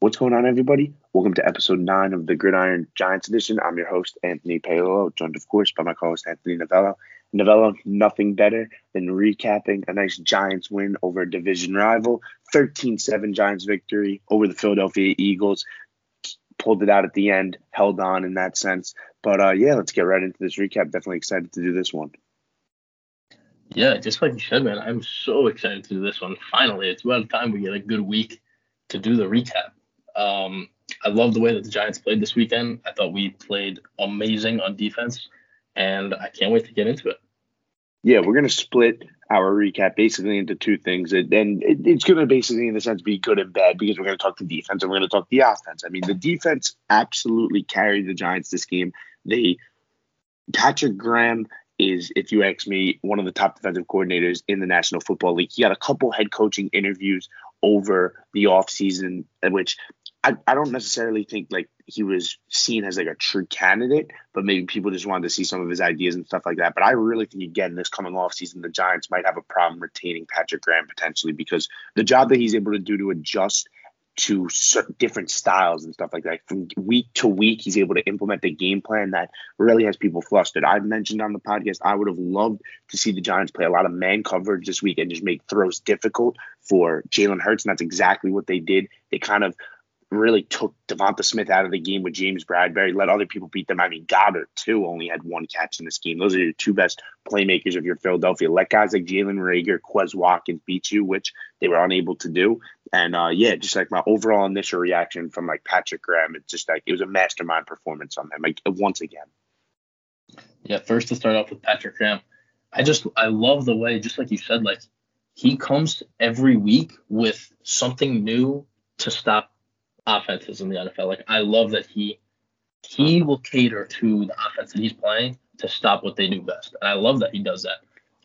What's going on, everybody? Welcome to episode nine of the Gridiron Giants edition. I'm your host, Anthony Paolo, joined, of course, by my co host, Anthony Novello. Novello, nothing better than recapping a nice Giants win over a division rival. 13 7 Giants victory over the Philadelphia Eagles. Pulled it out at the end, held on in that sense. But uh, yeah, let's get right into this recap. Definitely excited to do this one. Yeah, just like you said, man, I'm so excited to do this one. Finally, it's about time we get a good week to do the recap. Um, I love the way that the Giants played this weekend. I thought we played amazing on defense, and I can't wait to get into it. Yeah, we're gonna split our recap basically into two things, and it's gonna basically, in a sense, be good and bad because we're gonna talk the defense and we're gonna talk the offense. I mean, the defense absolutely carried the Giants this game. They Patrick Graham is, if you ask me, one of the top defensive coordinators in the National Football League. He had a couple head coaching interviews over the offseason, which I, I don't necessarily think like he was seen as like a true candidate, but maybe people just wanted to see some of his ideas and stuff like that. But I really think again, this coming off season, the Giants might have a problem retaining Patrick Graham potentially because the job that he's able to do to adjust to different styles and stuff like that. From week to week, he's able to implement the game plan that really has people flustered. I've mentioned on the podcast, I would have loved to see the Giants play a lot of man coverage this week and just make throws difficult for Jalen Hurts. And that's exactly what they did. They kind of really took Devonta Smith out of the game with James Bradberry, let other people beat them. I mean, Goedert, too, only had one catch in this game. Those are your two best playmakers of your Philadelphia. Let guys like Jalen Reagor, Quez Watkins beat you, which they were unable to do. And uh, yeah, just like my overall initial reaction from like Patrick Graham, it's just like it was a mastermind performance on him, like once again. Yeah, first to start off with Patrick Graham, I just I love the way, just like you said, like he comes every week with something new to stop offenses in the NFL. Like I love that he he will cater to the offense that he's playing to stop what they do best. And I love that he does that.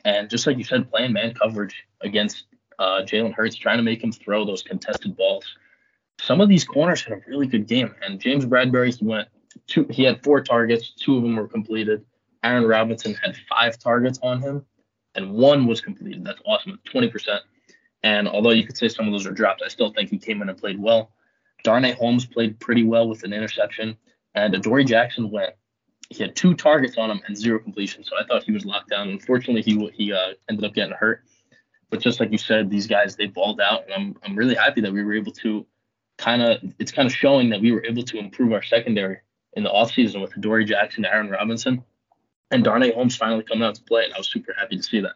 And just like you said, playing man coverage against uh, Jalen Hurts, trying to make him throw those contested balls. Some of these corners had a really good game. And James Bradberry he went two he had four targets, two of them were completed. Aaron Robinson had five targets on him, and one was completed. That's awesome, 20%. And although you could say some of those are dropped, I still think he came in and played well. Darnay Holmes played pretty well with an interception, and Adoree Jackson went. He had two targets on him and zero completion, so I thought he was locked down. Unfortunately, he he uh, ended up getting hurt. But just like you said, these guys they balled out, and I'm I'm really happy that we were able to kind of it's kind of showing that we were able to improve our secondary in the offseason with Adoree Jackson, Aaron Robinson, and Darnay Holmes finally coming out to play, and I was super happy to see that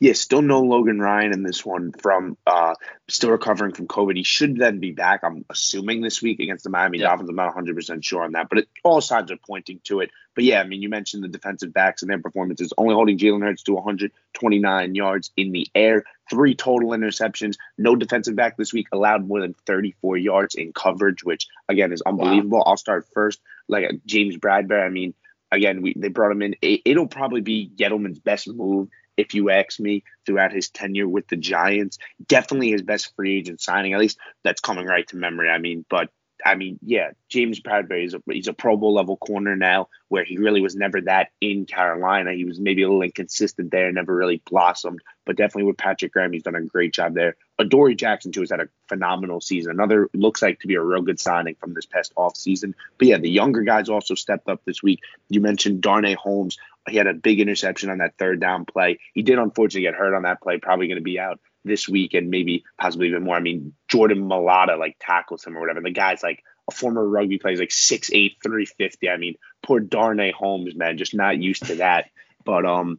yeah, still no Logan Ryan in this one from uh still recovering from COVID. He should then be back, I'm assuming this week against the Miami yeah. Dolphins. I'm not 100 percent sure on that, but it, all signs are pointing to it. But yeah, I mean, you mentioned the defensive backs and their performances, only holding Jalen Hurts to 129 yards in the air, three total interceptions. No defensive back this week allowed more than 34 yards in coverage, which again is unbelievable. Wow. I'll start first, like James Bradberry. I mean, again, we they brought him in. It, will probably be Gettleman's best move if you ask me, throughout his tenure with the Giants. Definitely his best free agent signing, at least that's coming right to memory. I mean, but I mean, yeah, James Bradberry is a, he's a Pro Bowl level corner now, where he really was never that in Carolina. He was maybe a little inconsistent there, never really blossomed. But definitely with Patrick Graham, he's done a great job there. Adoree Jackson too has had a phenomenal season. Another looks like to be a real good signing from this past off season. But yeah, the younger guys also stepped up this week. You mentioned Darnay Holmes. He had a big interception on that third down play. He did unfortunately get hurt on that play. Probably going to be out this week and maybe possibly even more. I mean, Jordan Mailata like tackles him or whatever. The guy's like a former rugby player, he's like 6'8", 350. I mean, poor Darnay Holmes, man, just not used to that. But um,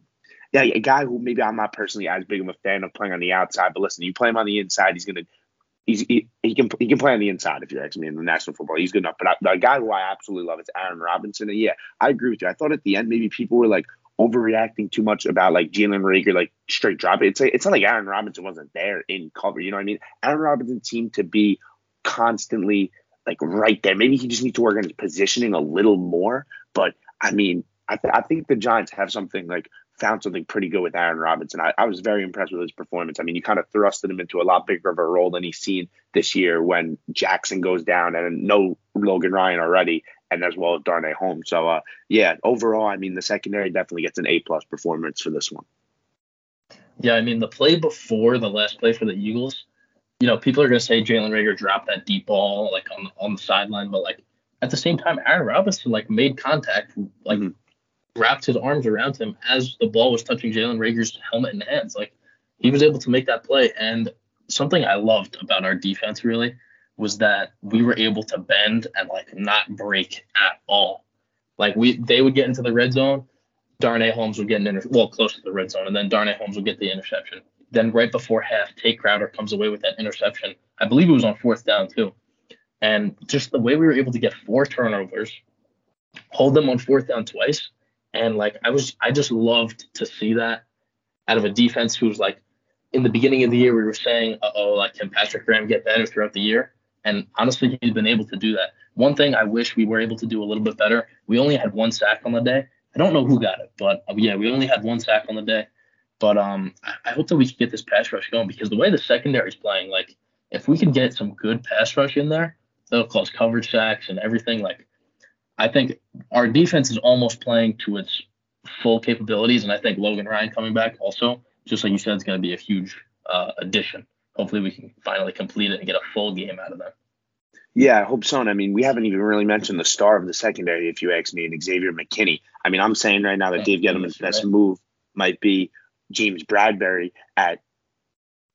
yeah, a guy who maybe I'm not personally as big of a fan of playing on the outside, but listen, you play him on the inside, he's gonna he's he, he can he can play on the inside if you ask me in the national football. He's good enough. But the guy who I absolutely love is Aaron Robinson. And yeah, I agree with you. I thought at the end maybe people were like overreacting too much about like Jalen Reagor like straight drop. It's like, it's not like Aaron Robinson wasn't there in cover. You know what I mean? Aaron Robinson seemed to be constantly like right there. Maybe he just needs to work on his positioning a little more. But I mean, I, th- I think the Giants have something like found something pretty good with Aaron Robinson. I, I was very impressed with his performance. I mean, you kind of thrusted him into a lot bigger of a role than he's seen this year when Jackson goes down and no Logan Ryan already, and as well as Darnay Holmes. So uh, yeah, overall, I mean, the secondary definitely gets an A plus performance for this one. Yeah, I mean, the play before the last play for the Eagles, you know, people are gonna say Jalen Reagor dropped that deep ball like on on the sideline, but like at the same time, Aaron Robinson like made contact, like mm-hmm. Wrapped his arms around him as the ball was touching Jalen Reagor's helmet and hands. Like he was able to make that play. And something I loved about our defense really was that we were able to bend and like not break at all. Like we they would get into the red zone, Darnay Holmes would get an inter- well close to the red zone, and then Darnay Holmes would get the interception. Then right before half, Tae Crowder comes away with that interception. I believe it was on fourth down too. And just the way we were able to get four turnovers, hold them on fourth down twice, and like I was, I just loved to see that out of a defense who's like, in the beginning of the year we were saying, oh, like can Patrick Graham get better throughout the year? And honestly, he's been able to do that. One thing I wish we were able to do a little bit better. We only had one sack on the day. I don't know who got it, but uh, yeah, we only had one sack on the day. But um, I, hope that we can get this pass rush going because the way the secondary is playing, like if we can get some good pass rush in there, that'll cause coverage sacks and everything. Like I think our defense is almost playing to its full capabilities, and I think Logan Ryan coming back also, just like you said, is going to be a huge uh, addition. Hopefully, we can finally complete it and get a full game out of them. Yeah, I hope so. And I mean, we haven't even really mentioned the star of the secondary, if you ask me, and Xavier McKinney. I mean, I'm saying right now that Dave Gettleman's best move might be James Bradberry at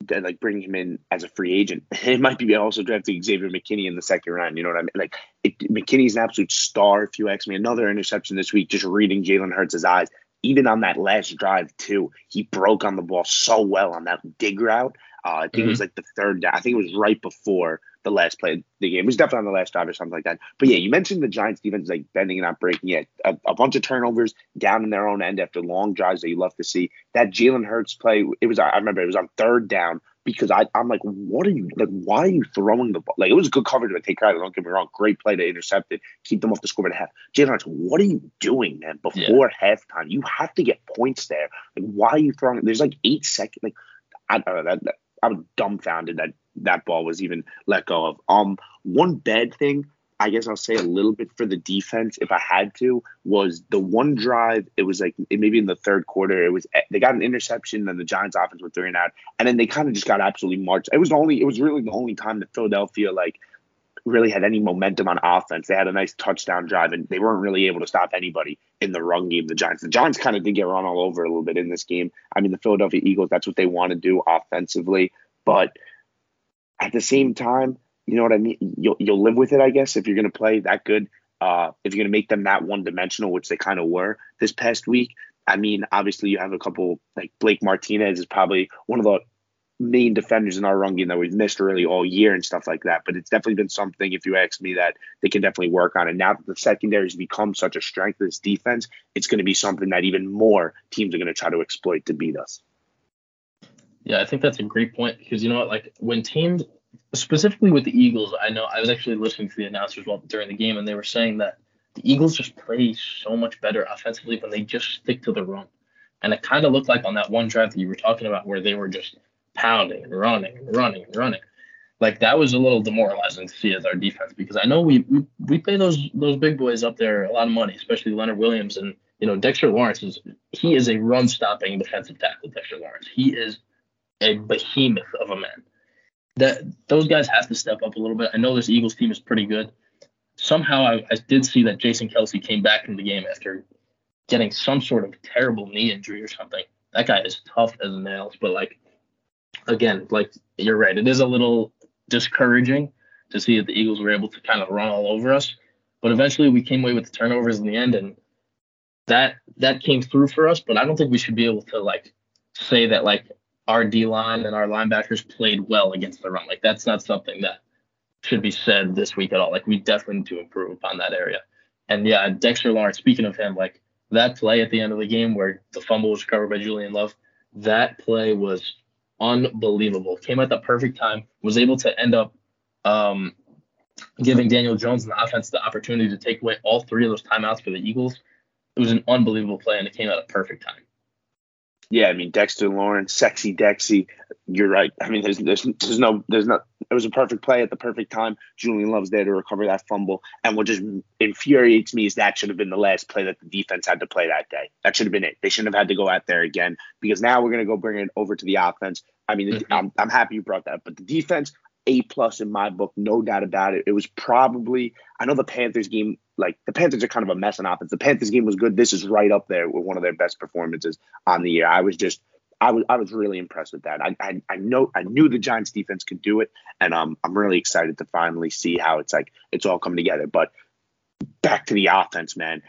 like bringing him in as a free agent. It might be also drafting Xavier McKinney in the second round. You know what I mean? Like it, McKinney's an absolute star. If you ask me, another interception this week. Just reading Jalen Hurts' eyes. Even on that last drive too, he broke on the ball so well on that dig route. Uh, I think mm-hmm. it was like the third down. I think it was right before the last play of the game. It was definitely on the last drive or something like that. But yeah, you mentioned the Giants defense like bending and not breaking it. A, a, bunch of turnovers down in their own end after long drives that you love to see. That Jalen Hurts play, it was I remember it was on third down because I, I'm like, what are you like? Why are you throwing the ball? Like it was a good coverage to take credit. Don't get me wrong, great play to intercept it, keep them off the score at half. Jalen Hurts, what are you doing, man? Before yeah. halftime, you have to get points there. Like why are you throwing? There's like eight seconds. Like I don't know that, that I was dumbfounded that that ball was even let go of. Um, one bad thing I guess I'll say a little bit for the defense if I had to was the one drive. It was like maybe in the third quarter. It was they got an interception and the Giants offense were throwing out, and then they kind of just got absolutely marched. It was only it was really the only time that Philadelphia like really had any momentum on offense. They had a nice touchdown drive and they weren't really able to stop anybody in the run game. The Giants, the Giants kind of did get run all over a little bit in this game. I mean, the Philadelphia Eagles, that's what they want to do offensively, but at the same time, you know what I mean? You'll you'll live with it, I guess, if you're going to play that good. Uh, if you're going to make them that one dimensional, which they kind of were this past week. I mean, obviously you have a couple like Blake Martinez is probably one of the main defenders in our run game that we've missed really all year and stuff like that. But it's definitely been something, if you ask me, that they can definitely work on. And now that the secondary has become such a strength of this defense, it's going to be something that even more teams are going to try to exploit to beat us. Yeah, I think that's a great point because you know what, like when teams specifically with the Eagles, I know I was actually listening to the announcers while during the game, and they were saying that the Eagles just play so much better offensively when they just stick to the run. And it kind of looked like on that one drive that you were talking about where they were just pounding running running running. Like that was a little demoralizing to see as our defense because I know we we, we pay those those big boys up there a lot of money, especially Leonard Williams and you know Dexter Lawrence is he is a run stopping defensive tackle. Dexter Lawrence, he is a behemoth of a man that those guys have to step up a little bit. I know this Eagles team is pretty good. Somehow I, I did see that Jason Kelce came back from the game after getting some sort of terrible knee injury or something. That guy is tough as nails, but like again, like you're right, it is a little discouraging to see that the Eagles were able to kind of run all over us. But eventually we came away with the turnovers in the end and that that came through for us, but I don't think we should be able to like say that like our D line and our linebackers played well against the run. Like that's not something that should be said this week at all. Like we definitely need to improve upon that area. And yeah, Dexter Lawrence, speaking of him, like that play at the end of the game where the fumble was recovered by Julian Love, that play was unbelievable. Came at the perfect time, was able to end up um, giving Daniel Jones and the offense the opportunity to take away all three of those timeouts for the Eagles. It was an unbelievable play and it came at a perfect time. Yeah, I mean Dexter Lawrence, sexy Dexy. You're right. I mean, there's there's there's no there's not. It was a perfect play at the perfect time. Julian Love's there to recover that fumble. And what just infuriates me is that should have been the last play that the defense had to play that day. That should have been it. They shouldn't have had to go out there again because now we're gonna go bring it over to the offense. I mean, mm-hmm. I'm I'm happy you brought that, up, but the defense. A plus in my book, no doubt about it. It was probably I know the Panthers game like the Panthers are kind of a mess on offense. The Panthers game was good. This is right up there with one of their best performances on the year. I was just I was I was really impressed with that. I I, I know I knew the Giants defense could do it, and um I'm really excited to finally see how it's like it's all coming together. But back to the offense, man.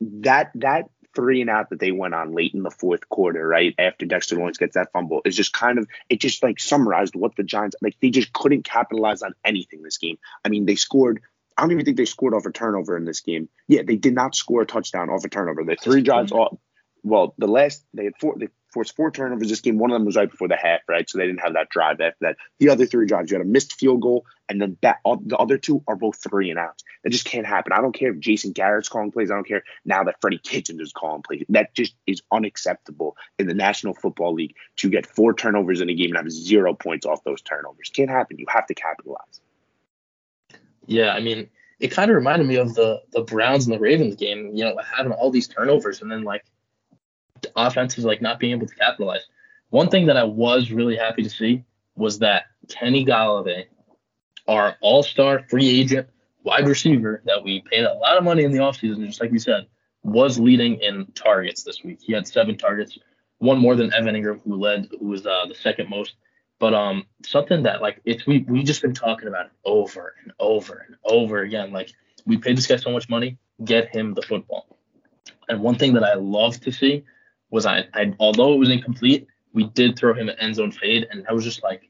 That that three and out that they went on late in the fourth quarter, right after Dexter Lawrence gets that fumble, is just kind of it just like summarized what the Giants like. They just couldn't capitalize on anything this game. I mean, they scored I don't even think they scored off a turnover in this game. Yeah, they did not score a touchdown off a turnover. The three drives all well, the last they had four they forced four turnovers this game. One of them was right before the half, right? So they didn't have that drive after that. The other three drives, you had a missed field goal, and then that the other two are both three and outs. That just can't happen. I don't care if Jason Garrett's calling plays. I don't care now that Freddie Kitchens is calling plays. That just is unacceptable in the National Football League to get four turnovers in a game and have zero points off those turnovers. Can't happen. You have to capitalize. Yeah, I mean, it kind of reminded me of the the Browns and the Ravens game. You know, having all these turnovers and then like offenses like not being able to capitalize. One thing that I was really happy to see was that Kenny Golladay, our all-star free agent wide receiver that we paid a lot of money in the offseason, just like we said, was leading in targets this week. He had seven targets, one more than Evan Engram, who led, who was uh, the second most. But um, something that like it's we we just been talking about it over and over and over again. Like we paid this guy so much money, get him the football. And one thing that I love to see was I, I although it was incomplete, we did throw him an end zone fade, and I was just like,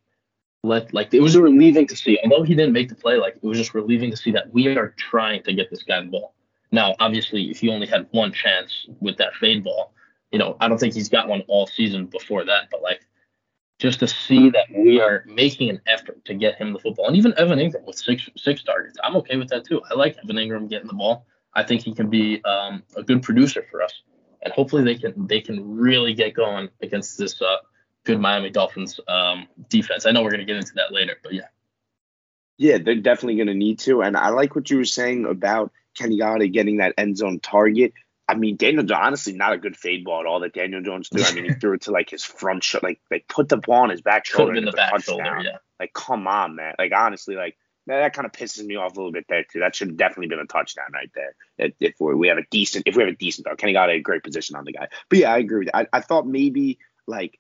let like it was relieving to see. Although he didn't make the play, like it was just relieving to see that we are trying to get this guy the ball. Now, obviously, if he only had one chance with that fade ball, you know, I don't think he's got one all season before that, but like just to see that we are making an effort to get him the football. And even Evan Engram with six six targets, I'm okay with that too. I like Evan Engram getting the ball. I think he can be um, a good producer for us, and hopefully they can they can really get going against this uh, good Miami Dolphins um, defense. I know we're gonna get into that later, but yeah. Yeah, they're definitely gonna need to, and I like what you were saying about Kenny Golladay getting that end zone target. I mean, Daniel Jones, honestly, not a good fade ball at all that Daniel Jones threw. I mean, he threw it to like his front shoulder, like like put the ball on his back shoulder. Put him in the back touchdown. shoulder, yeah. Like, come on, man. Like, honestly, like that, that kind of pisses me off a little bit there too. That should have definitely been a touchdown right there. If, we have a decent, if we have a decent throw, Kenny got a great position on the guy. But yeah, I agree with that. I, I thought maybe like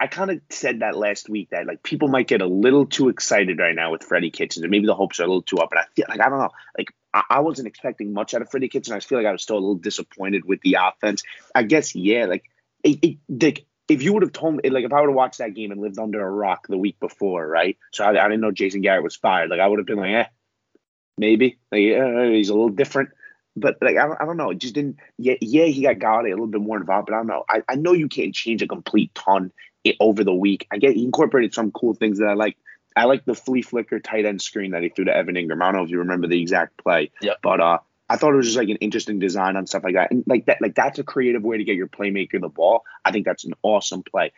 I kind of said that last week that like people might get a little too excited right now with Freddie Kitchens, and maybe the hopes are a little too up. And I feel like I don't know, like I, I wasn't expecting much out of Freddie Kitchen. I feel like I was still a little disappointed with the offense. I guess yeah, like it, it like if you would have told me like if I would have watched that game and lived under a rock the week before, right? So I, I didn't know Jason Garrett was fired. Like I would have been like, eh, maybe like uh, he's a little different. But like I don't, I don't know, it just didn't. Yeah, yeah, he got Golladay a little bit more involved, but I don't know. I, I know you can't change a complete ton it, over the week. I get he incorporated some cool things that I like. I like the flea flicker tight end screen that he threw to Evan Engram. I don't know if you remember the exact play, yeah. but uh, I thought it was just like an interesting design on stuff like that, and like that, like that's a creative way to get your playmaker the ball. I think that's an awesome play,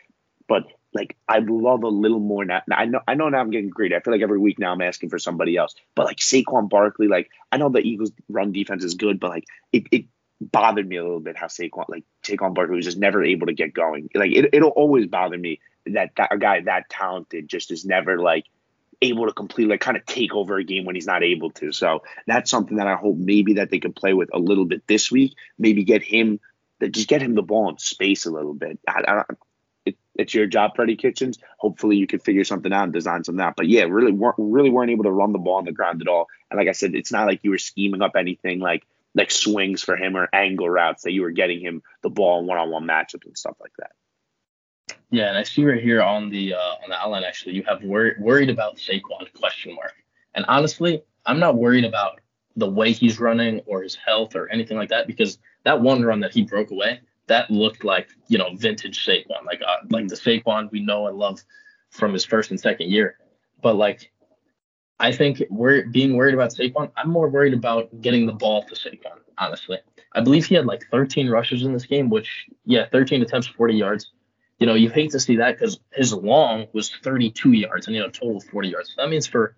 but like I'd love a little more now. I know I know now I'm getting greedy. I feel like every week now I'm asking for somebody else, but like Saquon Barkley, like I know the Eagles run defense is good, but like it it bothered me a little bit how Saquon like Saquon Barkley was just never able to get going. Like it, it'll always bother me that, that a guy that talented just is never like able to completely like kind of take over a game when he's not able to. So that's something that I hope maybe that they can play with a little bit this week. Maybe get him just get him the ball in space a little bit. I, I, it, it's your job, Freddie Kitchens. Hopefully you can figure something out and design something out. But yeah, really weren't really weren't able to run the ball on the ground at all. And like I said, it's not like you were scheming up anything like like swings for him or angle routes that you were getting him the ball in one on one matchups and stuff like that. Yeah, and I see right here on the uh, on the outline actually you have wor- worried about Saquon question mark. And honestly, I'm not worried about the way he's running or his health or anything like that because that one run that he broke away that looked like you know vintage Saquon, like uh, like the Saquon we know and love from his first and second year. But like I think we're being worried about Saquon. I'm more worried about getting the ball to Saquon, honestly. I believe he had like 13 rushes in this game, which, yeah, 13 attempts, 40 yards. You know, you hate to see that because his long was 32 yards and, you know, total 40 yards. That means for,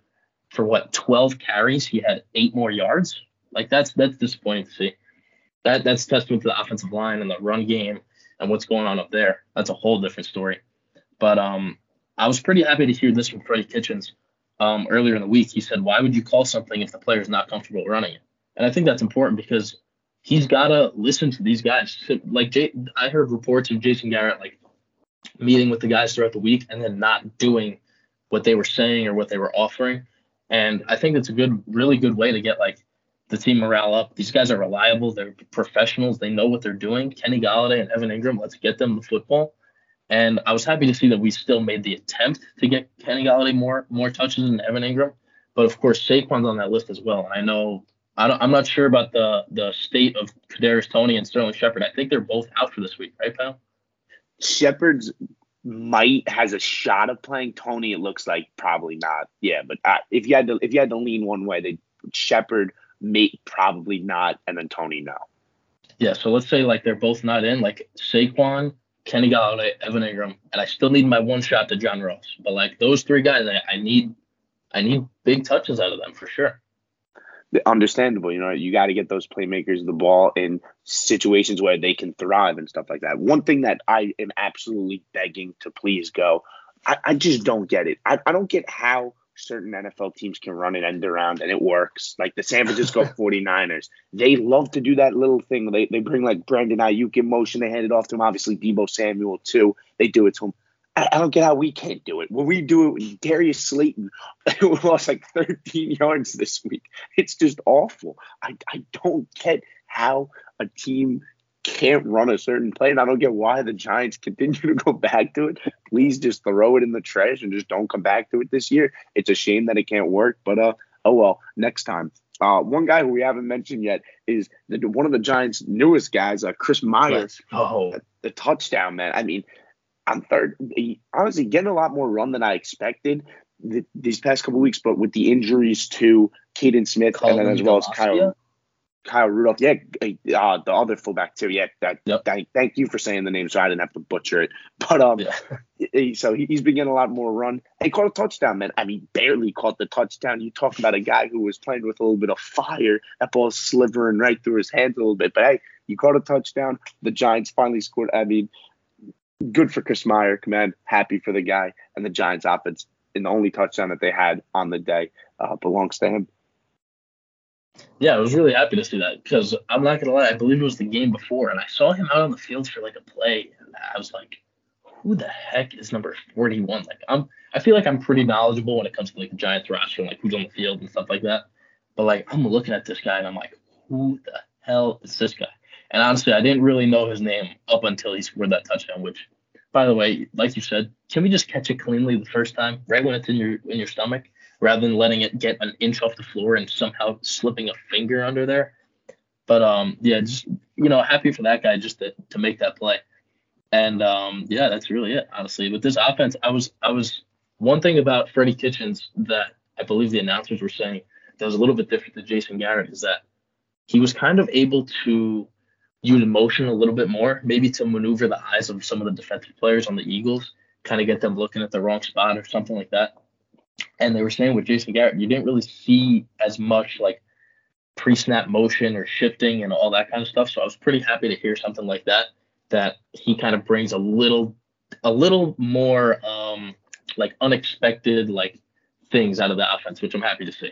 for what, 12 carries, he had eight more yards. Like, that's that's disappointing to see. That That's testament to the offensive line and the run game and what's going on up there. That's a whole different story. But um, I was pretty happy to hear this from Freddie Kitchens um, earlier in the week. He said, "Why would you call something if the player's not comfortable running it?" And I think that's important because he's got to listen to these guys. Like Jay, I heard reports of Jason Garrett like meeting with the guys throughout the week and then not doing what they were saying or what they were offering. And I think it's a good, really good way to get like the team morale up. These guys are reliable. They're professionals. They know what they're doing. Kenny Golladay and Evan Engram, let's get them the football. And I was happy to see that we still made the attempt to get Kenny Golladay more more touches than Evan Engram. But of course, Saquon's on that list as well. And I know I I'm not sure about the the state of Kadarius Toney and Sterling Shepard. I think they're both out for this week, right, pal? Shepard's might has a shot of playing. Toney. it looks like probably not. Yeah, but uh, if you had to if you had to lean one way, they Shepard may probably not, and then Toney no. Yeah, so let's say like they're both not in, like Saquon, Kenny Golladay, Evan Engram, and I still need my one shot to John Ross. But like those three guys, I, I need I need big touches out of them for sure. Understandable, you know, you got to get those playmakers the ball in situations where they can thrive and stuff like that. One thing that I am absolutely begging to please go, I, I just don't get it. I, I don't get how certain NFL teams can run an end around and it works. Like the San Francisco 49ers, they love to do that little thing. They, they bring like Brandon Aiyuk in motion, they hand it off to him. Obviously, Deebo Samuel too. They do it to him. I, don't get how we can't do it. When we do it, with Darius Slayton lost like 13 yards this week. It's just awful. I, I don't get how a team can't run a certain play, and I don't get why the Giants continue to go back to it. Please just throw it in the trash and just don't come back to it this year. It's a shame that it can't work, but uh, oh well, next time. Uh, one guy who we haven't mentioned yet is the, one of the Giants' newest guys, uh, Chris Myarick. Oh, the, the touchdown man. I mean, on third, honestly getting a lot more run than I expected the, these past couple weeks, but with the injuries to Kaden Smith and then as well as Kyle Kyle Rudolph. Yeah, uh, the other fullback too. Yeah, that, yep. thank, thank you for saying the name so I didn't have to butcher it. But um, yeah. so he, he's been getting a lot more run. He caught a touchdown, man. I mean, barely caught the touchdown. You talk about a guy who was playing with a little bit of fire. That ball's slivering right through his hands a little bit. But hey, you caught a touchdown. The Giants finally scored. I mean, good for Chris Myarick. Command happy for the guy and the Giants offense. And the only touchdown that they had on the day uh, belongs to him. Yeah, I was really happy to see that because I'm not gonna lie, I believe it was the game before, and I saw him out on the field for like a play, and I was like, "Who the heck is number 41?" Like, I'm, I feel like I'm pretty knowledgeable when it comes to like the Giants roster and like who's on the field and stuff like that. But like, I'm looking at this guy and I'm like, "Who the hell is this guy?" And honestly, I didn't really know his name up until he scored that touchdown. Which, by the way, like you said, can we just catch it cleanly the first time, right when it's in your in your stomach? rather than letting it get an inch off the floor and somehow slipping a finger under there. But um, yeah, just you know, happy for that guy just to, to make that play. And um, yeah, that's really it, honestly. With this offense, I was I was one thing about Freddie Kitchens that I believe the announcers were saying that was a little bit different than Jason Garrett is that he was kind of able to use motion a little bit more, maybe to maneuver the eyes of some of the defensive players on the Eagles, kind of get them looking at the wrong spot or something like that. And they were saying with Jason Garrett, you didn't really see as much like pre-snap motion or shifting and all that kind of stuff. So I was pretty happy to hear something like that. That he kind of brings a little, a little more um, like unexpected like things out of the offense, which I'm happy to see.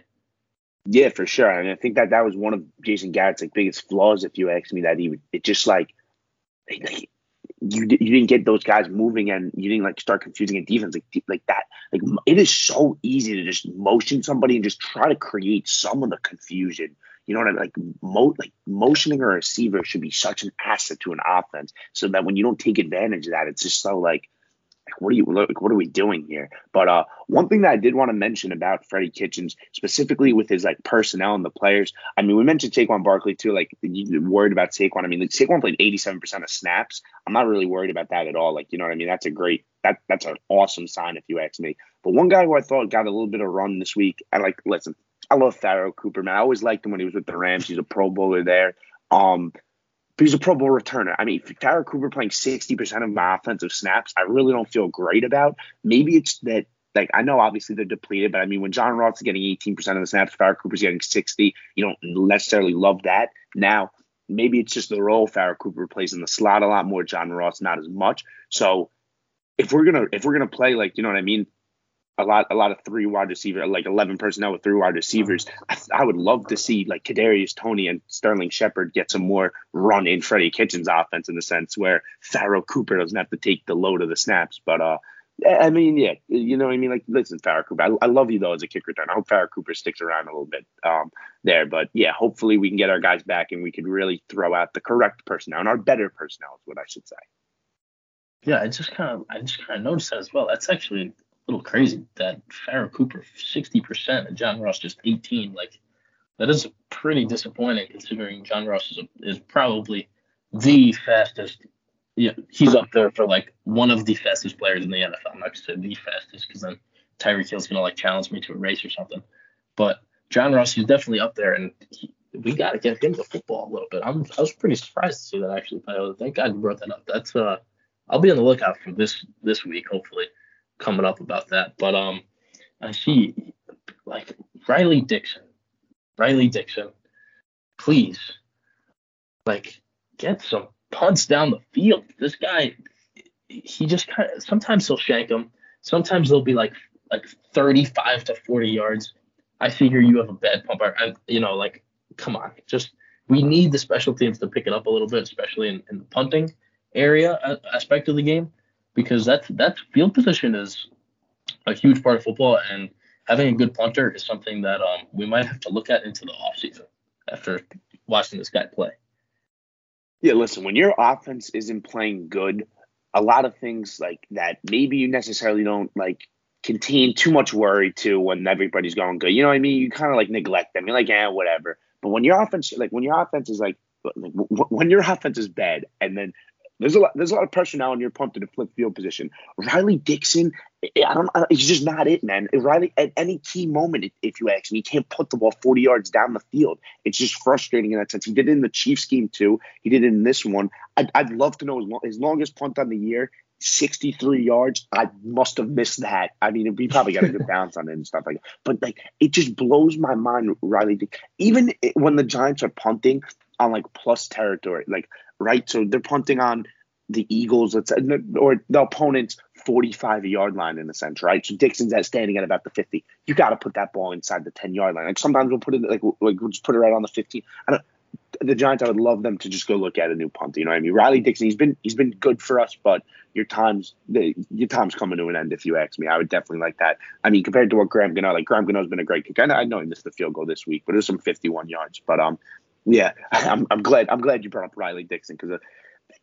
Yeah, for sure. And I think that that was one of Jason Garrett's like biggest flaws, if you ask me. That he would, it just like, like you you didn't get those guys moving and you didn't like start confusing a defense like like that. Like it is so easy to just motion somebody and just try to create some of the confusion. You know what I mean? Like mo- like motioning a receiver should be such an asset to an offense, so that when you don't take advantage of that, it's just so like what are you like, what are we doing here? But uh, one thing that I did want to mention about Freddie Kitchens, specifically with his like personnel and the players. I mean, we mentioned Saquon Barkley too. Like you worried about Saquon. I mean, like, Saquon played 87% of snaps. I'm not really worried about that at all. Like you know what I mean? That's a great that that's an awesome sign if you ask me. But one guy who I thought got a little bit of run this week. I like listen. I love Pharoh Cooper, man. I always liked him when he was with the Rams. He's a Pro Bowler there. Um, but he's a Pro Bowl returner. I mean, Pharoh Cooper playing 60% of my offensive snaps, I really don't feel great about. Maybe it's that, like, I know obviously they're depleted, but I mean, when John Ross is getting 18% of the snaps, Pharoh Cooper's getting 60, you don't necessarily love that. Now, maybe it's just the role Pharoh Cooper plays in the slot a lot more, John Ross not as much. So if we're gonna if we're gonna play like you know what I mean, a lot a lot of three wide receiver, like eleven personnel with three wide receivers. I, I would love to see like Kadarius Toney and Sterling Shepard get some more run in Freddie Kitchens offense in the sense where Pharoh Cooper doesn't have to take the load of the snaps. But uh I mean, yeah, you know what I mean? Like, listen, Pharoh Cooper, I, I love you though as a kick return. I hope Pharoh Cooper sticks around a little bit um, there. But yeah, hopefully we can get our guys back and we could really throw out the correct personnel and our better personnel is what I should say. Yeah, I just kind of I just kind of noticed that as well. That's actually little crazy that Pharoh Cooper 60% and John Ross just 18. Like that is pretty disappointing considering John Ross is, a, is probably the fastest. Yeah, he's up there for like one of the fastest players in the NFL. I'm not gonna say the fastest because then Tyreek Hill's gonna like challenge me to a race or something. But John Ross, he's definitely up there, and he, we got to get him to football a little bit. I'm I was pretty surprised to see that actually. Thank God you brought that up. That's uh, I'll be on the lookout for this this week hopefully coming up about that. But um, I see like Riley Dixon, Riley Dixon, please, like get some punts down the field. This guy, he just kind of sometimes he'll shank them. Sometimes they'll be like like 35 to 40 yards. I figure you have a bad pumper. I, you know, like come on, just we need the special teams to pick it up a little bit, especially in, in the punting area aspect of the game because that's that field position is a huge part of football, and having a good punter is something that um, we might have to look at into the offseason after watching this guy play. Yeah, listen, when your offense isn't playing good, a lot of things like that maybe you necessarily don't like contain too much worry to when everybody's going good. You know what I mean? You kind of like neglect them. You're like, yeah, whatever. But when your offense, like when your offense is like, like when your offense is bad, and then there's a lot. There's a lot of pressure now on your punter to flip field position. Riley Dixon, eh, I don't. Uh, he's just not it, man. Riley, at any key moment, if you ask me, he can't put the ball 40 yards down the field. It's just frustrating in that sense. He did it in the Chiefs game too. He did it in this one. I'd, I'd love to know his, long, his longest punt on the year. 63 yards. I must have missed that. I mean, we probably got a good bounce on it and stuff like that. But like, it just blows my mind, Riley. Dixon. Even when the Giants are punting on like plus territory, like right? So they're punting on the Eagles, let's or the opponent's 45 yard line in a sense, right? So Dixon's at standing at about the 50. You got to put that ball inside the 10 yard line. Like sometimes we'll put it like, like we'll just put it right on the 15. I don't, the Giants, I would love them to just go look at a new punt. You know what I mean? Riley Dixon, he's been he's been good for us, but your time's the, your time's coming to an end. If you ask me, I would definitely like that. I mean, compared to what Graham Gano, like Graham Gano's been a great kick. I know, I know he missed the field goal this week, but it was some 51 yards. But um, yeah, I'm, I'm glad I'm glad you brought up Riley Dixon because uh,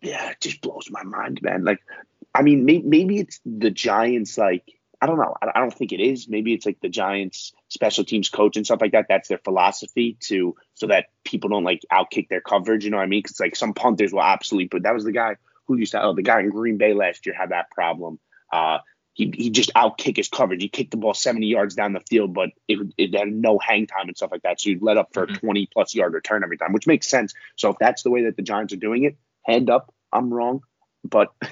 yeah, it just blows my mind, man. Like, I mean, maybe, maybe it's the Giants. Like, I don't know. I, I don't think it is. Maybe it's like the Giants special teams coach and stuff like that. That's their philosophy to so that people don't like outkick their coverage. You know what I mean? Because like some punters will absolutely. But that was the guy who used to. Oh, the guy in Green Bay last year had that problem. Uh, he, he just outkick his coverage. He kicked the ball 70 yards down the field, but it, it had no hang time and stuff like that. So you'd let up for mm-hmm. a 20 plus yard return every time, which makes sense. So if that's the way that the Giants are doing it, hand up, I'm wrong, but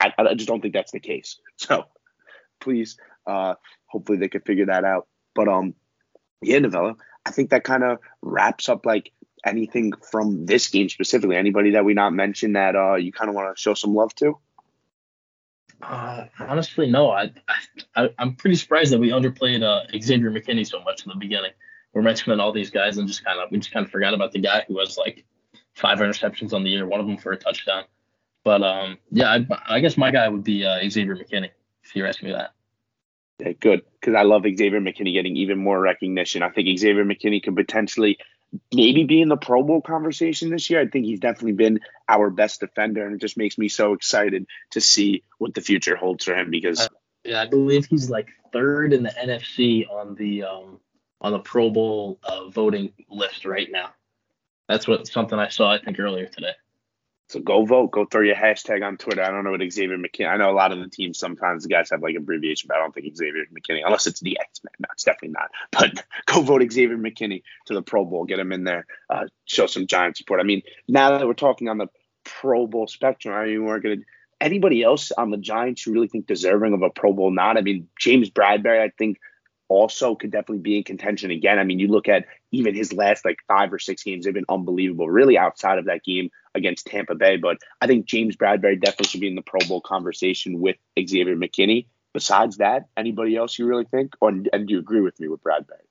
I, I just don't think that's the case. So please, uh, hopefully they can figure that out. But um, yeah, Novello, I think that kind of wraps up like anything from this game specifically. Anybody that we not mentioned that uh you kind of want to show some love to? Uh, honestly, no. I, I I'm pretty surprised that we underplayed uh, Xavier McKinney so much in the beginning. We're mentioning all these guys and just kind of we just kind of forgot about the guy who has like five interceptions on the year, one of them for a touchdown. But um, yeah, I, I guess my guy would be uh, Xavier McKinney if you're asking me that. Yeah, good because I love Xavier McKinney getting even more recognition. I think Xavier McKinney could potentially maybe be in the Pro Bowl conversation this year. I think he's definitely been our best defender, and it just makes me so excited to see what the future holds for him because. Uh, yeah, I believe he's like third in the NFC on the um on the Pro Bowl uh, voting list right now. That's what something I saw I think earlier today. So go vote. Go throw your hashtag on Twitter. I don't know what Xavier McKinney. I know a lot of the teams sometimes the guys have like abbreviation, but I don't think Xavier McKinney, unless it's the X Men. No, it's definitely not. But go vote Xavier McKinney to the Pro Bowl. Get him in there. Uh, show some giant support. I mean, now that we're talking on the Pro Bowl spectrum, I mean, we're gonna. Anybody else on the Giants you really think deserving of a Pro Bowl nod? I mean, James Bradberry, I think also could definitely be in contention again. I mean, you look at even his last like five or six games, they've been unbelievable, really outside of that game against Tampa Bay. But I think James Bradberry definitely should be in the Pro Bowl conversation with Xavier McKinney. Besides that, anybody else you really think? Or and do you agree with me with Bradberry?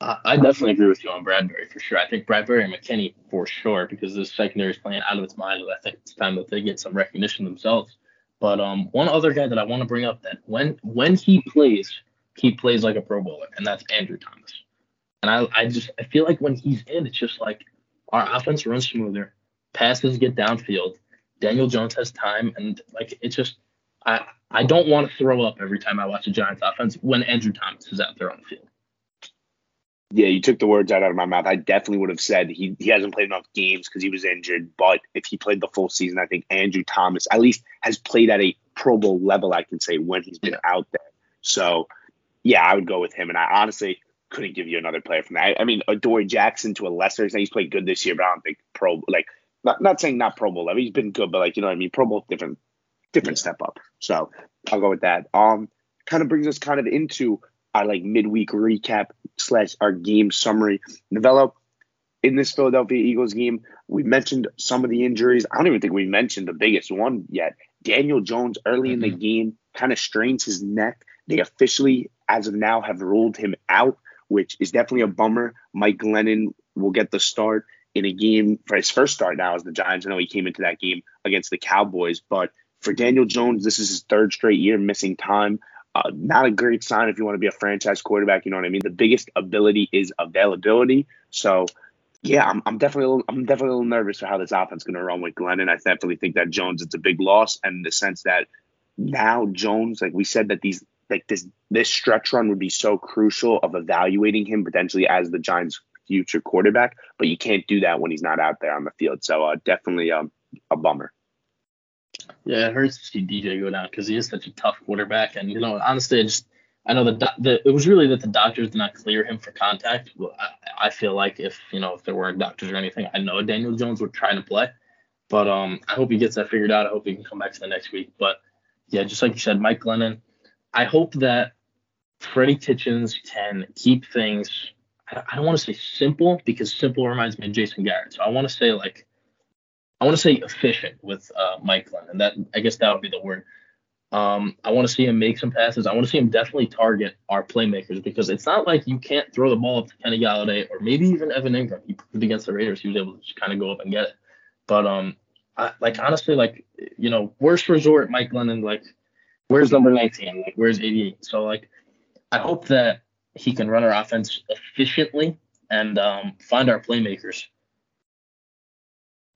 I definitely agree with you on Bradberry for sure. I think Bradberry and McKinney for sure because the secondary is playing out of its mind. I think it's time that they get some recognition themselves. But um, one other guy that I want to bring up that when when he plays, he plays like a Pro Bowler, and that's Andrew Thomas. And I, I just I feel like when he's in, it's just like our offense runs smoother, passes get downfield, Daniel Jones has time, and like it's just I I don't want to throw up every time I watch a Giants offense when Andrew Thomas is out there on the field. Yeah, you took the words out of my mouth. I definitely would have said he, he hasn't played enough games because he was injured. But if he played the full season, I think Andrew Thomas at least has played at a Pro Bowl level, I can say, when he's been yeah. out there. So yeah, I would go with him. And I honestly couldn't give you another player from that. I, I mean, Adoree Jackson to a lesser extent, he's played good this year, but I don't think pro like not not saying not Pro Bowl level. He's been good, but like you know what I mean. Pro Bowl different different yeah. step up. So I'll go with that. Um, kind of brings us kind of into our like midweek recap slash our game summary. Novello, in this Philadelphia Eagles game, we mentioned some of the injuries. I don't even think we mentioned the biggest one yet. Daniel Jones early mm-hmm. in the mm-hmm. game kind of strains his neck. They officially as of now, have ruled him out, which is definitely a bummer. Mike Glennon will get the start in a game for his first start now as the Giants. I know he came into that game against the Cowboys, but for Daniel Jones, this is his third straight year missing time. Uh, not a great sign if you want to be a franchise quarterback. You know what I mean? The biggest ability is availability. So, yeah, I'm, I'm definitely little, I'm definitely a little nervous for how this offense is going to run with Glennon. I definitely think that Jones it's a big loss, and the sense that now Jones, like we said, that these like this this stretch run would be so crucial of evaluating him potentially as the Giants' future quarterback, but you can't do that when he's not out there on the field. So uh, definitely um, a bummer. Yeah, it hurts to see DJ go down because he is such a tough quarterback, and you know, honestly, I just I know the, the it was really that the doctors did not clear him for contact. I, I feel like if you know if there weren't doctors or anything, I know Daniel Jones would try to play, but um, I hope he gets that figured out. I hope he can come back to the next week. But yeah, just like you said, Mike Glennon, I hope that Freddie Kitchens can keep things. I don't want to say simple because simple reminds me of Jason Garrett. So I want to say like, I want to say efficient with uh, Mike Glenn, and that I guess that would be the word. Um, I want to see him make some passes. I want to see him definitely target our playmakers because it's not like you can't throw the ball up to Kenny Golladay or maybe even Evan Engram. He proved against the Raiders he was able to just kind of go up and get it. But um, I, like honestly, like you know, worst resort, Mike Glennon, like where's number 19? Like, where's 88? So, like, I hope that he can run our offense efficiently and um, find our playmakers.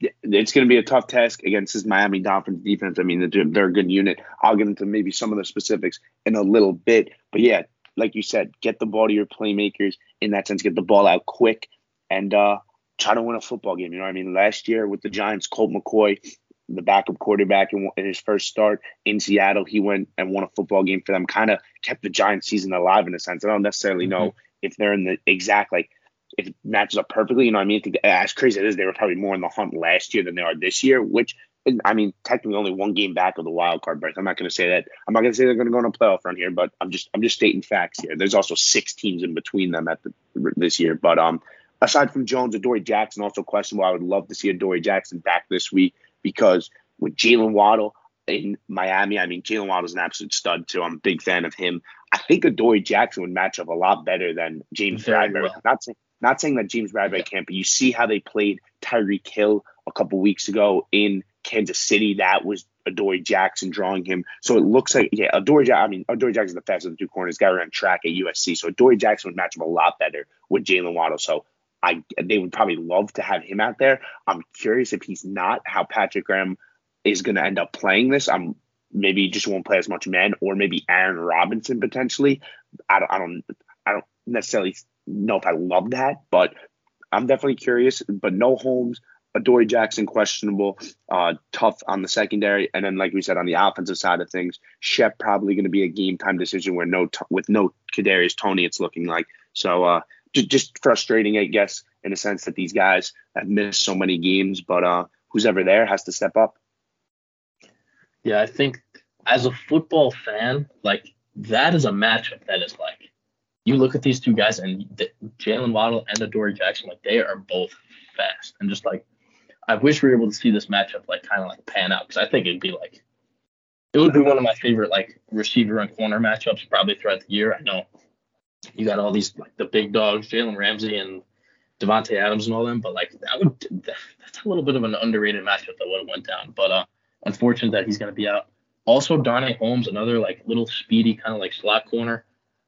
It's going to be a tough task against this Miami Dolphins defense. I mean, they're a good unit. I'll get into maybe some of the specifics in a little bit. But yeah, like you said, get the ball to your playmakers in that sense, get the ball out quick and uh, try to win a football game. You know what I mean? Last year with the Giants, Colt McCoy the backup quarterback in, in, his first start in Seattle. He went and won a football game for them, kind of kept the Giants season alive in a sense. I don't necessarily know mm-hmm. if they're in the exact like if it matches up perfectly. You know, what I mean, as crazy as it is, they were probably more in the hunt last year than they are this year. Which I mean, technically only one game back of the wild card berth. I'm not going to say that. I'm not going to say they're going to go on a playoff run here, but I'm just I'm just stating facts here. There's also six teams in between them at the, this year, but um. Aside from Jones, Adoree Jackson also questionable. I would love to see Adoree Jackson back this week because with Jaylen Waddle in Miami, I mean, Jaylen Waddle's an absolute stud too. I'm a big fan of him. I think Adoree Jackson would match up a lot better than James Very Bradberry. Well. Not saying not saying that James Bradberry yeah. can't, but you see how they played Tyreek Hill a couple weeks ago in Kansas City. That was Adoree Jackson drawing him. So it looks like yeah, Adoree Jackson. I mean, Adoree Jackson's the fastest of the two corners. Guy ran track at USC. So Adoree Jackson would match up a lot better with Jaylen Waddle. So I they would probably love to have him out there. I'm curious if he's not, how Patrick Graham is going to end up playing this. I'm maybe just won't play as much men, or maybe Aaron Robinson potentially. I don't, I don't, I don't necessarily know if I love that, but I'm definitely curious. But no Holmes, Adoree Jackson questionable, uh, tough on the secondary, and then like we said on the offensive side of things, Shep probably going to be a game time decision where no with no Kadarius Toney, it's looking like. So uh, just, frustrating, I guess, in a sense that these guys have missed so many games, but uh, who's ever there has to step up. Yeah, I think as a football fan, like that is a matchup that is like you look at these two guys and the, Jaylen Waddle and Adoree Jackson, like they are both fast and just like I wish we were able to see this matchup like kind of like pan out because I think it'd be like it would be one of my favorite like receiver and corner matchups probably throughout the year. I know you got all these like the big dogs, Jalen Ramsey and Davante Adams and all them, but like that would that's a little bit of an underrated matchup that would have went down. But uh, unfortunate that he's gonna be out. Also, Darnay Holmes, another like little speedy kind of like slot corner,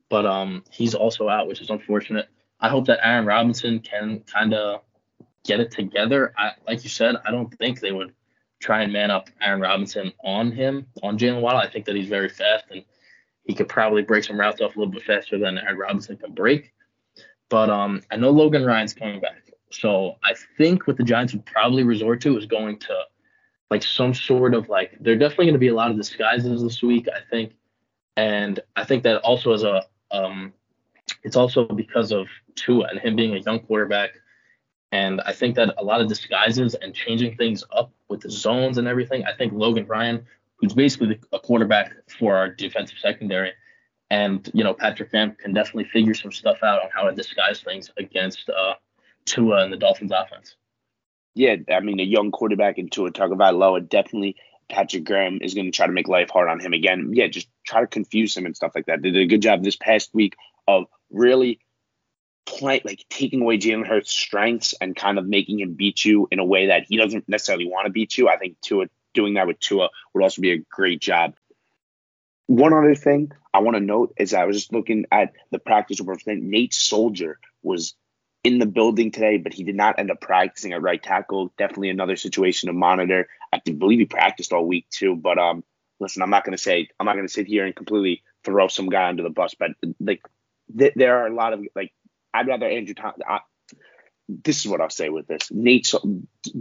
but um he's also out, which is unfortunate. I hope that Aaron Robinson can kind of get it together. I, like you said, I don't think they would try and man up Aaron Robinson on him, on Jaylen Waddle. I think that he's very fast and he could probably break some routes off a little bit faster than Aaron Robinson can break. But um, I know Logan Ryan's coming back. So I think what the Giants would probably resort to is going to like some sort of like they're definitely going to be a lot of disguises this week, I think. And I think that also as a um, it's also because of Tua and him being a young quarterback and I think that a lot of disguises and changing things up with the zones and everything, I think Logan Ryan, who's basically a quarterback for our defensive secondary, and you know Patrick Graham can definitely figure some stuff out on how to disguise things against uh, Tua and the Dolphins offense. Yeah, I mean a young quarterback in Tua Tagovailoa definitely Patrick Graham is going to try to make life hard on him again. Yeah, just try to confuse him and stuff like that. They did a good job this past week of really play like taking away Jalen Hurts' strengths and kind of making him beat you in a way that he doesn't necessarily want to beat you. I think Tua doing that with Tua would also be a great job. One other thing I want to note is I was just looking at the practice report. Nate Solder was in the building today, but he did not end up practicing at right tackle. Definitely another situation to monitor. I believe he practiced all week too. But um, listen, I'm not going to say I'm not going to sit here and completely throw some guy under the bus, but like th- there are a lot of like I'd rather Andrew Thomas. This is what I'll say with this. Nate,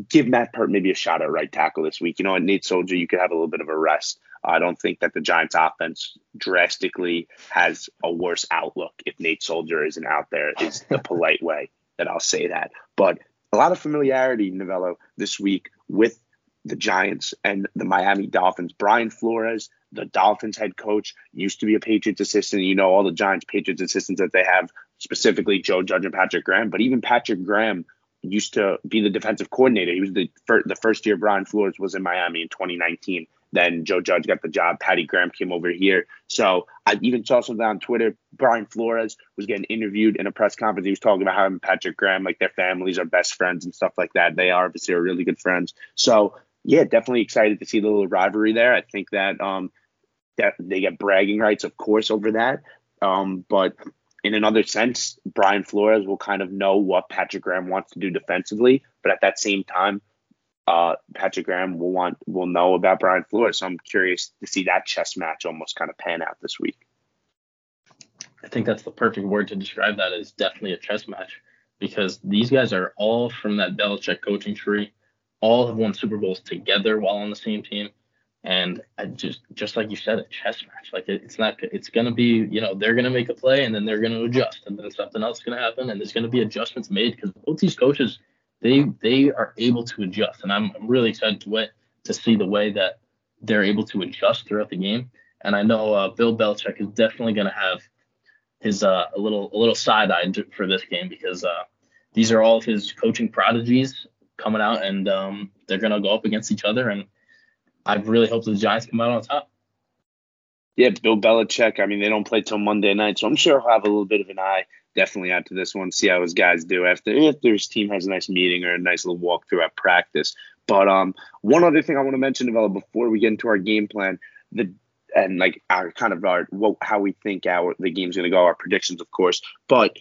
give Matt Peart maybe a shot at right tackle this week. You know, at Nate Solder, you could have a little bit of a rest. I don't think that the Giants' offense drastically has a worse outlook if Nate Solder isn't out there. Is the polite way that I'll say that. But a lot of familiarity, Novello, this week with the Giants and the Miami Dolphins. Brian Flores, the Dolphins head coach, used to be a Patriots assistant. You know all the Giants Patriots assistants that they have specifically Joe Judge and Patrick Graham, but even Patrick Graham used to be the defensive coordinator. He was the fir- the first year Brian Flores was in Miami in 2019. Then Joe Judge got the job. Patty Graham came over here. So I even saw something on Twitter. Brian Flores was getting interviewed in a press conference. He was talking about how him Patrick Graham, like their families are best friends and stuff like that. They are obviously are really good friends. So yeah, definitely excited to see the little rivalry there. I think that um that they get bragging rights, of course, over that. Um, but in another sense, Brian Flores will kind of know what Patrick Graham wants to do defensively, but at that same time, uh, Patrick Graham will want will know about Brian Flores. So I'm curious to see that chess match almost kind of pan out this week. I think that's the perfect word to describe that. Is definitely a chess match because these guys are all from that Belichick coaching tree. All have won Super Bowls together while on the same team. And I just just like you said, a chess match. Like it, it's not it's gonna be you know they're gonna make a play and then they're gonna adjust and then something else is gonna happen and there's gonna be adjustments made because both these coaches they they are able to adjust and I'm, I'm really excited to wait to see the way that they're able to adjust throughout the game. And I know uh, Bill Belichick is definitely gonna have his uh, a little a little side eye for this game because uh, these are all of his coaching prodigies coming out and um, they're gonna go up against each other and I really hope the Giants come out on top. Yeah, Bill Belichick. I mean, they don't play till Monday night, so I'm sure he'll have a little bit of an eye definitely after this one, see how his guys do after if his team has a nice meeting or a nice little walkthrough at practice. But um, one other thing I want to mention, develop before we get into our game plan, the and like our kind of our what, how we think our the game's going to go, our predictions, of course. But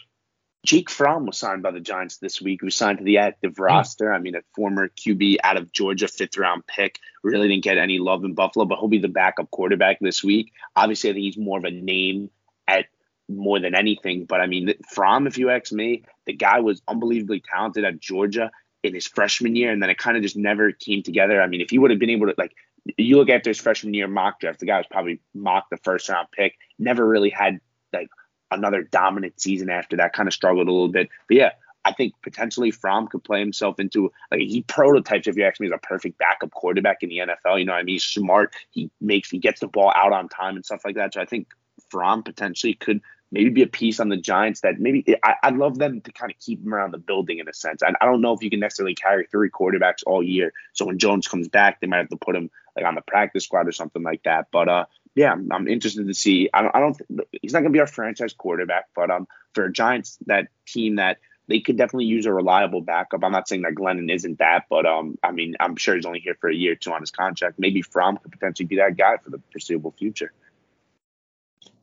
Jake Fromm was signed by the Giants this week. He was signed to the active hmm. roster. I mean, a former QB out of Georgia, fifth round pick. Really didn't get any love in Buffalo, but he'll be the backup quarterback this week. Obviously, I think he's more of a name at more than anything. But I mean, Fromm, if you ask me, the guy was unbelievably talented at Georgia in his freshman year, and then it kind of just never came together. I mean, if he would have been able to like you look after his freshman year mock draft, the guy was probably mocked the first round pick, never really had like another dominant season after that, kind of struggled a little bit. But yeah, I think potentially Fromm could play himself into like he prototypes, if you ask me, as a perfect backup quarterback in the NFL. You know, I mean, he's smart. He makes he gets the ball out on time and stuff like that. So I think Fromm potentially could maybe be a piece on the Giants that maybe I, I'd love them to kind of keep him around the building in a sense. I, I don't know if you can necessarily carry three quarterbacks all year. So when Jones comes back, they might have to put him like on the practice squad or something like that. But uh, yeah, I'm, interested to see. I don't, I don't he's not going to be our franchise quarterback, but um, for Giants that team that they could definitely use a reliable backup. I'm not saying that Glennon isn't that, but um, I mean, I'm sure he's only here for a year or two on his contract. Maybe Fromm could potentially be that guy for the foreseeable future.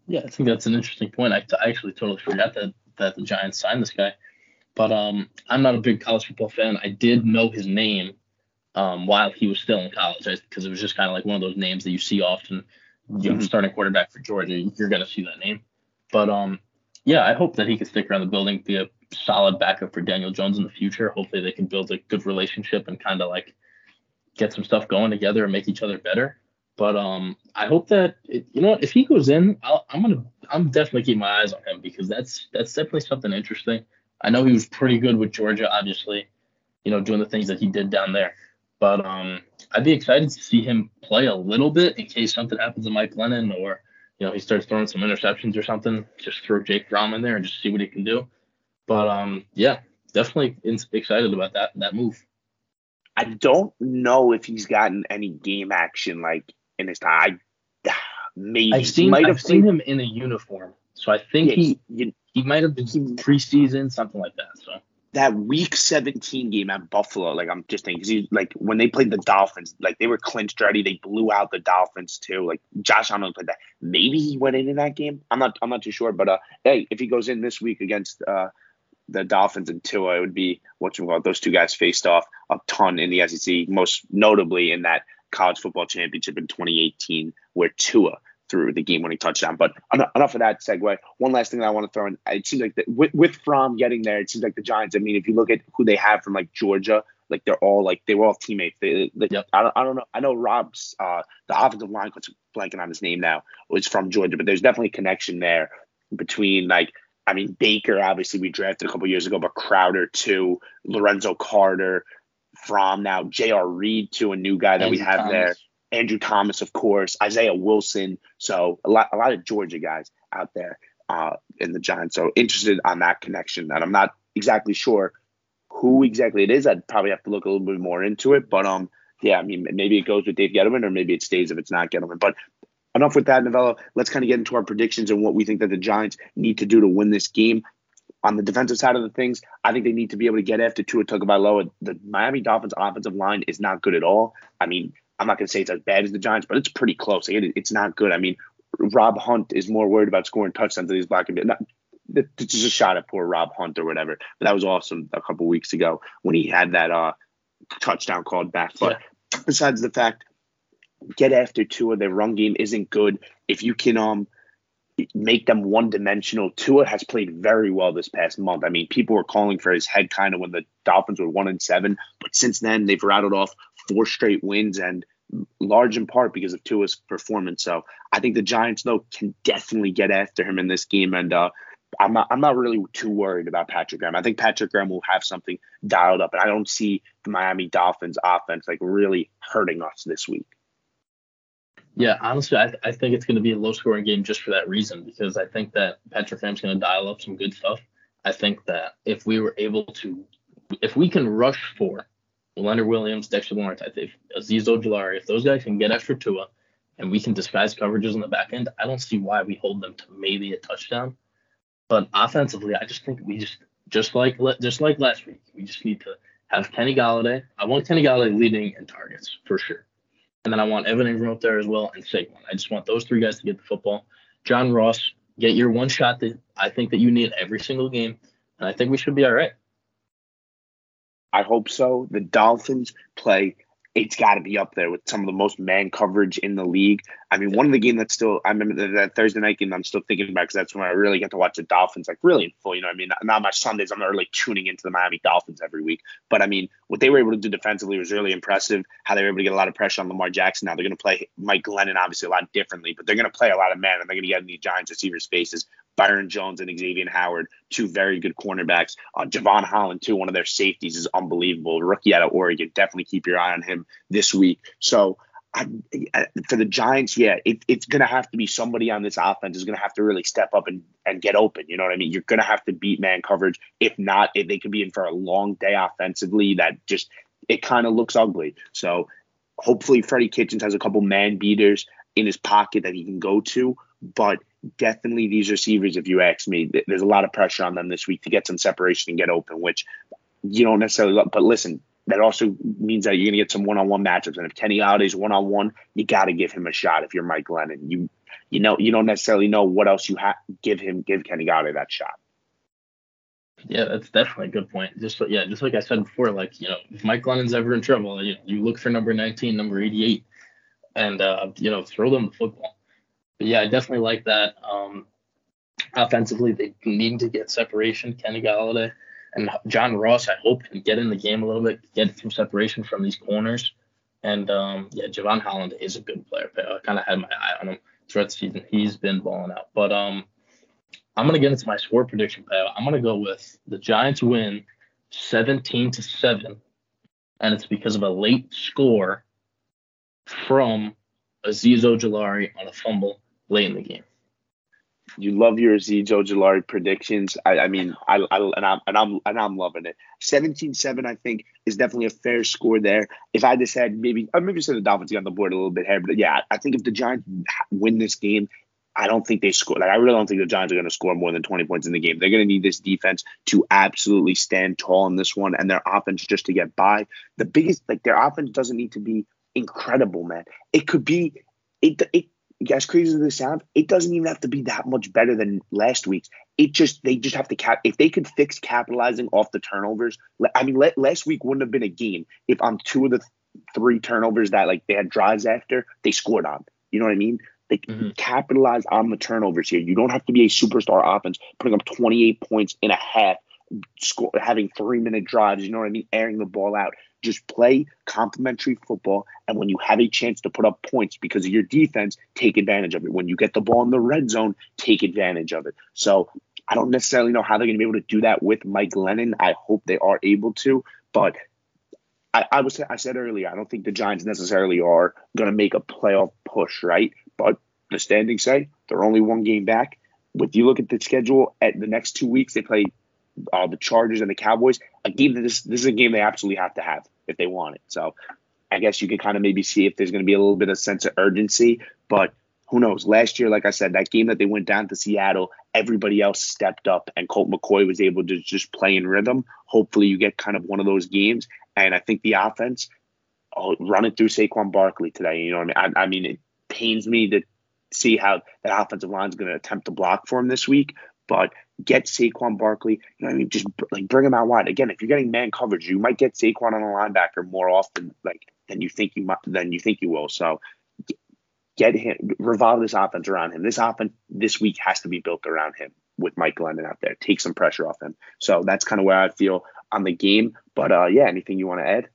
Yeah, I think that's an interesting point. I, I actually totally forgot that that the Giants signed this guy, but um, I'm not a big college football fan. I did know his name um, while he was still in college because it was just kind of like one of those names that you see often. You know, mm-hmm. starting quarterback for Georgia, you're gonna see that name. But um, yeah, I hope that he can stick around the building, be a solid backup for Daniel Jones in the future. Hopefully, they can build a good relationship and kind of like get some stuff going together and make each other better. But um, I hope that it, you know if he goes in, i am gonna I'm definitely keep my eyes on him because that's that's definitely something interesting. I know he was pretty good with Georgia, obviously, you know, doing the things that he did down there. But um, I'd be excited to see him play a little bit in case something happens to Mike Glennon or you know he starts throwing some interceptions or something. Just throw Jake Fromm in there and just see what he can do. But um, yeah, definitely excited about that that move. I don't know if he's gotten any game action like in his time. I, maybe I've seen might have seen him in a uniform, so I think yeah, he he, he might have been preseason something like that. So that week 17 game at Buffalo, like I'm just thinking, because like when they played the Dolphins, like they were clinched ready, they blew out the Dolphins too. Like Josh Allen played that. Maybe he went in in that game. I'm not, I'm not too sure, but uh, hey, if he goes in this week against uh the Dolphins and Tua, it would be what you call those two guys faced off a ton in the SEC, most notably in that college football championship in 2018 where Tua threw the game winning touchdown. But enough of that segue. One last thing that I want to throw in. It seems like the, with, with Fromm getting there, it seems like the Giants. I mean, if you look at who they have from like Georgia, like they're all like they were all teammates. They, they yep. I don't I don't know. I know Rob's uh the offensive line coach blanking on his name now was from Georgia, but there's definitely a connection there between like I mean Baker obviously we drafted a couple years ago, but Crowder too, Lorenzo Carter, from now J.R. Reed to a new guy that Andrew we have Thomas. there. Andrew Thomas, of course, Isaiah Wilson. So a lot, a lot of Georgia guys out there uh, in the Giants. So interested on that connection. And I'm not exactly sure who exactly it is. I'd probably have to look a little bit more into it. But um, yeah, I mean, maybe it goes with Dave Gettleman, or maybe it stays if it's not Gettleman. But enough with that, Novello. Let's kind of get into our predictions and what we think that the Giants need to do to win this game on the defensive side of the things, I think they need to be able to get after Tua Tagovailoa. The Miami Dolphins offensive line is not good at all. I mean, I'm not going to say it's as bad as the Giants, but it's pretty close. Like it's not good. I mean, Rob Hunt is more worried about scoring touchdowns than he's blocking. Not, it's just a shot at poor Rob Hunt or whatever. But that was awesome a couple weeks ago when he had that uh, touchdown called back. But yeah. besides the fact, get after Tua. Their run game isn't good. If you can um make them one dimensional. Tua has played very well this past month. I mean, people were calling for his head kind of when the Dolphins were one and seven, but since then they've rattled off four straight wins and large in part because of Tua's performance. So I think the Giants though can definitely get after him in this game and uh I'm not I'm not really too worried about Patrick Graham. I think Patrick Graham will have something dialed up and I don't see the Miami Dolphins offense like really hurting us this week. Yeah, honestly, I, I think it's going to be a low scoring game just for that reason because I think that Patrick Graham's going to dial up some good stuff. I think that if we were able to, if we can rush for Leonard Williams, Dexter Lawrence, I think Azeez Ojulari, if those guys can get extra Tua and we can disguise coverages in the back end, I don't see why we hold them to maybe a touchdown. But offensively, I just think we just just like just like last week, we just need to have Kenny Golladay. I want Kenny Golladay leading in targets for sure. And then I want Evan Engram up there as well and Saquon. I just want those three guys to get the football. John Ross, get your one shot that I think that you need every single game. and I think we should be all right. I hope so. The Dolphins play it's got to be up there with some of the most man coverage in the league. I mean, one of the game that's still I remember that Thursday night game I'm still thinking about because that's when I really get to watch the Dolphins like really in full. You know, I mean, not my Sundays. I'm not really tuning into the Miami Dolphins every week, but I mean, what they were able to do defensively was really impressive. How they were able to get a lot of pressure on Lamar Jackson. Now they're going to play Mike Glennon obviously a lot differently, but they're going to play a lot of man and they're going to get in the Giants receiver spaces. Byron Jones and Xavier Howard, two very good cornerbacks. Uh, Jevon Holland, too, one of their safeties is unbelievable. Rookie out of Oregon. Definitely keep your eye on him this week. So I, for the Giants, yeah, it, it's going to have to be somebody on this offense is going to have to really step up and, and get open. You know what I mean? You're going to have to beat man coverage. If not, if they could be in for a long day offensively that just it kind of looks ugly. So hopefully Freddie Kitchens has a couple man beaters in his pocket that he can go to. But definitely these receivers, if you ask me, there's a lot of pressure on them this week to get some separation and get open, which you don't necessarily. But listen, that also means that you're going to get some one-on-one matchups. And if Kenny Golladay's one-on-one, you got to give him a shot. If you're Mike Glennon, you you know you don't necessarily know what else you have. Give him give Kenny Golladay that shot. Yeah, that's definitely a good point. Just yeah, just like I said before, like you know, if Mike Glennon's ever in trouble, you, you look for number 19, number 88, and uh, you know, throw them the football. But yeah, I definitely like that. Um, offensively, they need to get separation. Kenny Golladay and John Ross, I hope, can get in the game a little bit, get some separation from these corners. And um, yeah, Jevon Holland is a good player. I kind of had my eye on him throughout the season. He's been balling out. But um, I'm gonna get into my score prediction, pal. I'm gonna go with the Giants win 17 to seven, and it's because of a late score from Azeez Ojulari on a fumble late in the game. You love your Azeez Ojulari predictions. I, I mean, I, I, and I'm and I'm and I'm loving it. 17-7, I think, is definitely a fair score there. If I just had maybe, I maybe said the Dolphins on the board a little bit here, but yeah, I think if the Giants win this game, I don't think they score. Like I really don't think the Giants are going to score more than 20 points in the game. They're going to need this defense to absolutely stand tall in this one, and their offense just to get by. The biggest, like their offense doesn't need to be incredible, man. It could be, it, it as crazy as this sounds, it doesn't even have to be that much better than last week's. It just they just have to cap. If they could fix capitalizing off the turnovers, I mean, last week wouldn't have been a game if on two of the three turnovers that like they had drives after they scored on. You know what I mean? They mm-hmm. capitalize on the turnovers here. You don't have to be a superstar offense putting up 28 points in a half, score, having three minute drives. You know what I mean? Airing the ball out. Just play complementary football. And when you have a chance to put up points because of your defense, take advantage of it. When you get the ball in the red zone, take advantage of it. So I don't necessarily know how they're going to be able to do that with Mike Glennon. I hope they are able to. But I, I was I said earlier, I don't think the Giants necessarily are going to make a playoff push, right? But the standings say they're only one game back. If you look at the schedule at the next two weeks, they play uh, the Chargers and the Cowboys, a game that this this is a game they absolutely have to have if they want it. So I guess you could kind of maybe see if there's going to be a little bit of sense of urgency, but who knows? Last year, like I said, that game that they went down to Seattle, everybody else stepped up, and Colt McCoy was able to just play in rhythm. Hopefully, you get kind of one of those games, and I think the offense, oh, run it through Saquon Barkley today. You know what I mean? I, I mean, it pains me to see how that offensive line is going to attempt to block for him this week, but get Saquon Barkley. You know, I mean, just like bring him out wide. Again, if you're getting man coverage, you might get Saquon on a linebacker more often, like than you think you might than you think you will. So get him, revolve this offense around him. This offense this week has to be built around him with Mike Glennon out there. Take some pressure off him. So that's kind of where I feel on the game. But uh, yeah, anything you want to add?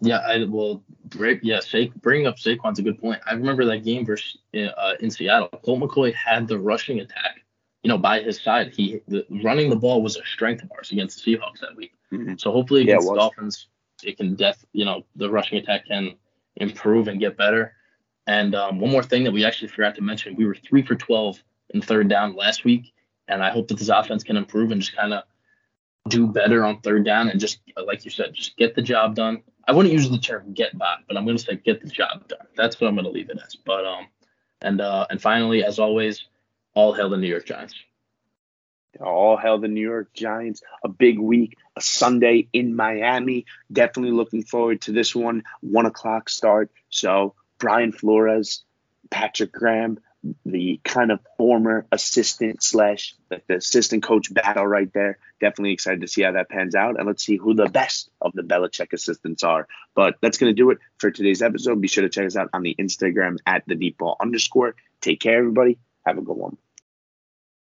Yeah, I will. Yeah, Sha- bring up Saquon's a good point. I remember that game versus uh, in Seattle. Colt McCoy had the rushing attack you know, by his side. He the, running the ball was a strength of ours against the Seahawks that week. Mm-hmm. So hopefully against yeah, the Dolphins, it can def you know the rushing attack can improve and get better. And um, one more thing that we actually forgot to mention, we were three for 12 in third down last week, and I hope that this offense can improve and just kind of do better on third down and just like you said, just get the job done. I wouldn't use the term get by, but I'm going to say get the job done. That's what I'm going to leave it as. But um, and uh, and finally, as always, all hail the New York Giants. All hail the New York Giants. A big week, a Sunday in Miami. Definitely looking forward to this one. One o'clock start. So Brian Flores, Patrick Graham, the kind of former assistant slash the assistant coach battle right there. Definitely excited to see how that pans out, and let's see who the best of the Belichick assistants are. But that's going to do it for today's episode. Be sure to check us out on the Instagram at the deep ball underscore. Take care, everybody. Have a good one.